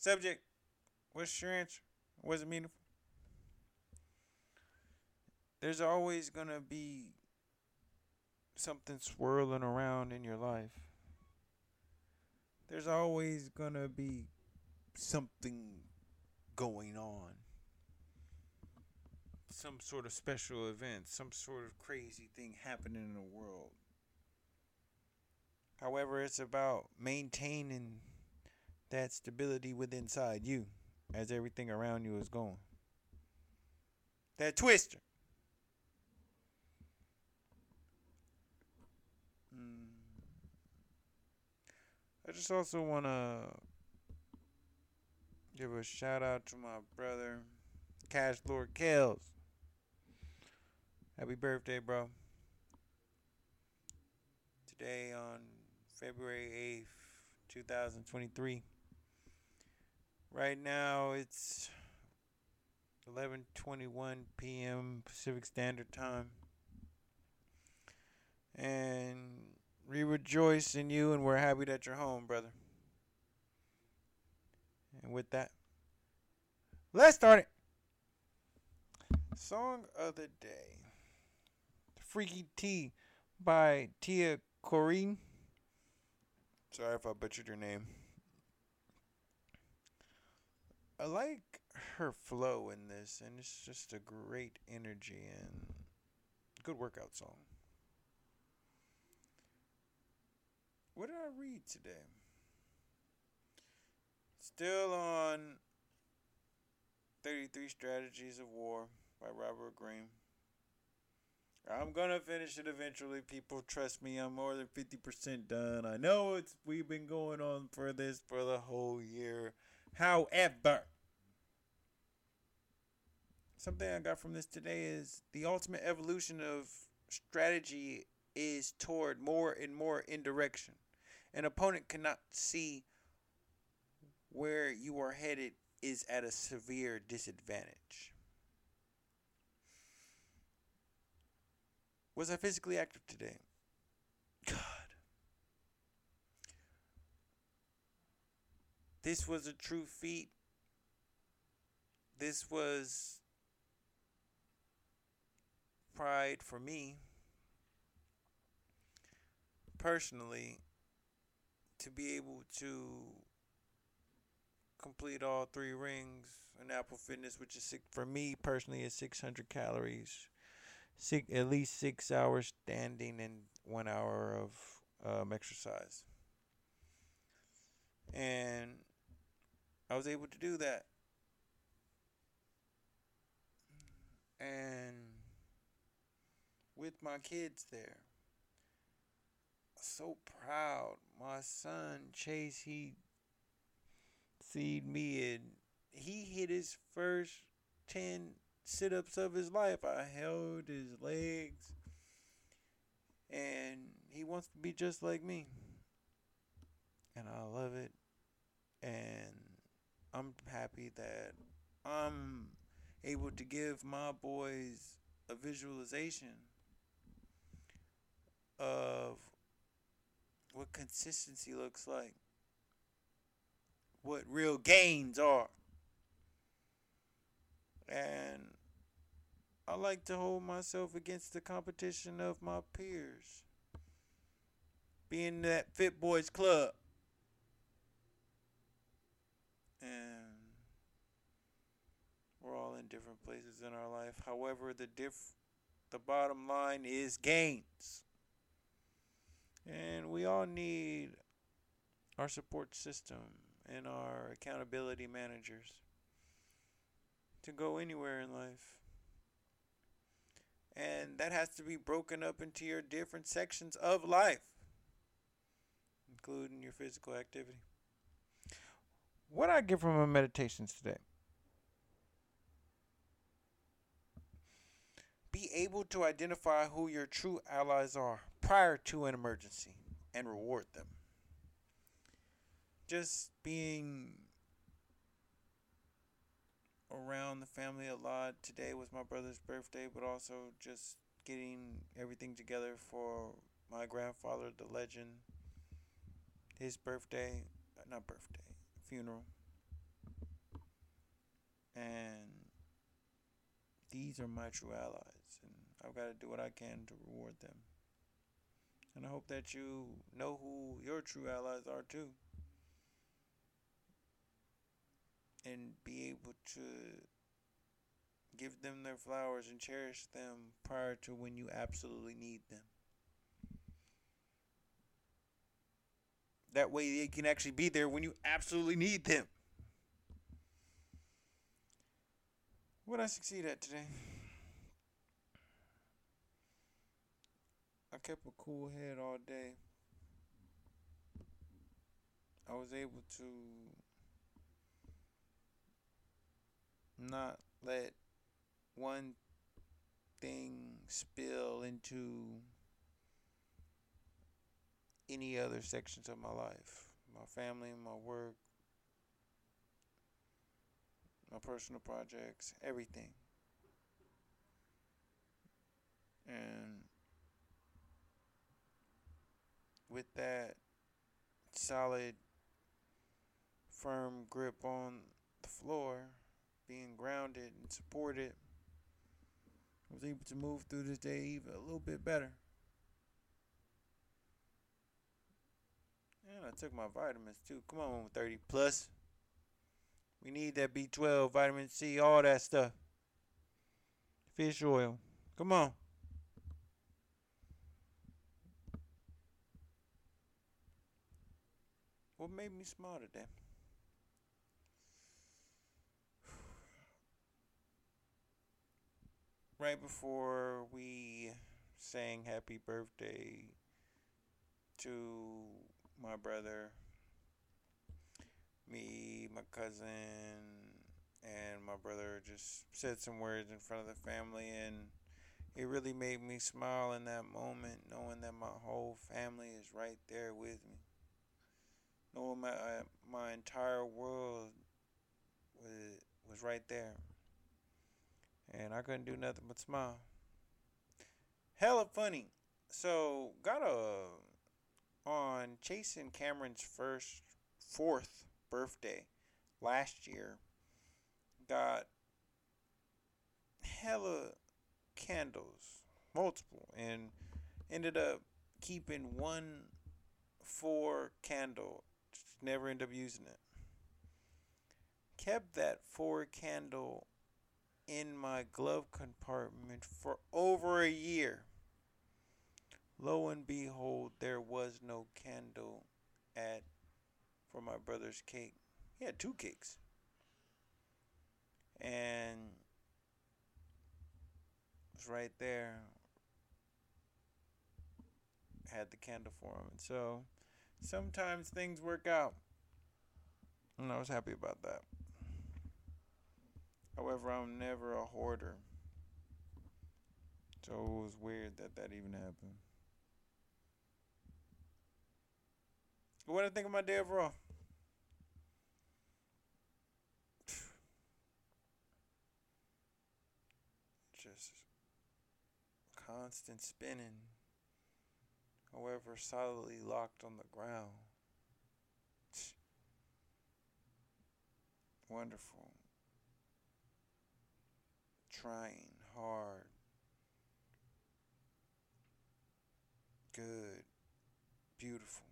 Subject. What's your answer? Was it meaningful? There's always going to be something swirling around in your life. There's always going to be something going on. Some sort of special event, some sort of crazy thing happening in the world. However, it's about maintaining that stability within inside you as everything around you is going. That twister. Mm. I just also want to give a shout out to my brother, Cash Lord Kells. Happy birthday, bro. Today on February 8th, 2023. Right now it's 11:21 p.m. Pacific Standard Time. And we rejoice in you and we're happy that you're home, brother. And with that, let's start it. Song of the day. Freaky T by Tia Corine. Sorry if I butchered your name. I like her flow in this, and it's just a great energy and good workout song. What did I read today? Still on 33 Strategies of War by Robert Greene. I'm gonna finish it eventually, people. Trust me, I'm more than 50% done. I know it's we've been going on for this for the whole year. However, something I got from this today is the ultimate evolution of strategy is toward more and more indirection. An opponent cannot see where you are headed is at a severe disadvantage. Was I physically active today? God. This was a true feat. This was pride for me personally to be able to complete all three rings. In Apple Fitness, which is six, for me personally is 600 calories, six, at least six hours standing and one hour of um, exercise, and I was able to do that, and with my kids there so proud. My son Chase, he seed me and he hit his first ten sit ups of his life. I held his legs and he wants to be just like me. And I love it. And I'm happy that I'm able to give my boys a visualization of what consistency looks like, what real gains are. And I like to hold myself against the competition of my peers. Being that Fit Boys Club. And we're all in different places in our life. However, the diff the bottom line is gains. And we all need our support system and our accountability managers to go anywhere in life. And that has to be broken up into your different sections of life, including your physical activity. What I get from my meditations today Be able to identify who your true allies are prior to an emergency and reward them. Just being around the family a lot. Today was my brother's birthday, but also just getting everything together for my grandfather, the legend, his birthday, uh, not birthday, funeral. And these are my true allies. I've got to do what I can to reward them. And I hope that you know who your true allies are too. And be able to give them their flowers and cherish them prior to when you absolutely need them. That way they can actually be there when you absolutely need them. What I succeed at today? I kept a cool head all day. I was able to not let one thing spill into any other sections of my life my family, my work, my personal projects, everything. And with that solid, firm grip on the floor, being grounded and supported, I was able to move through this day even a little bit better. And I took my vitamins too. Come on, 30 plus. We need that B12, vitamin C, all that stuff. Fish oil. Come on. What made me smile today? Right before we sang happy birthday to my brother, me, my cousin, and my brother just said some words in front of the family, and it really made me smile in that moment, knowing that my whole family is right there with me, knowing my uh, my entire world was was right there, and I couldn't do nothing but smile. Hella funny. So got a on and Cameron's first fourth birthday last year got hella candles, multiple, and ended up keeping one four candle. Never end up using it. Kept that four candle in my glove compartment for over a year. Lo and behold, there was no candle at for my brother's cake. He had two cakes. And it was right there. Had the candle for him. And so sometimes things work out. And I was happy about that. However, I'm never a hoarder. So it was weird that that even happened. What do I think of my day overall? Just constant spinning, however, solidly locked on the ground. Wonderful. Trying hard. Good. Beautiful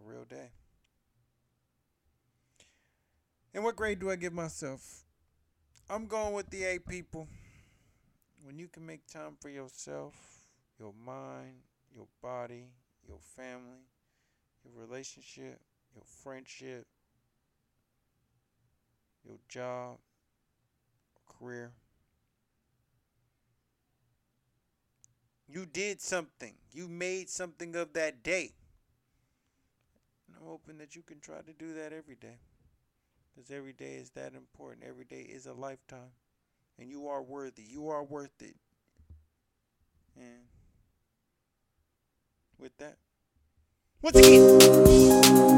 A real day. And what grade do I give myself? I'm going with the A people. When you can make time for yourself, your mind, your body, your family, your relationship, your friendship, your job, career. You did something. You made something of that day. And I'm hoping that you can try to do that every day. Because every day is that important. Every day is a lifetime. And you are worthy. You are worth it. And with that. Once again.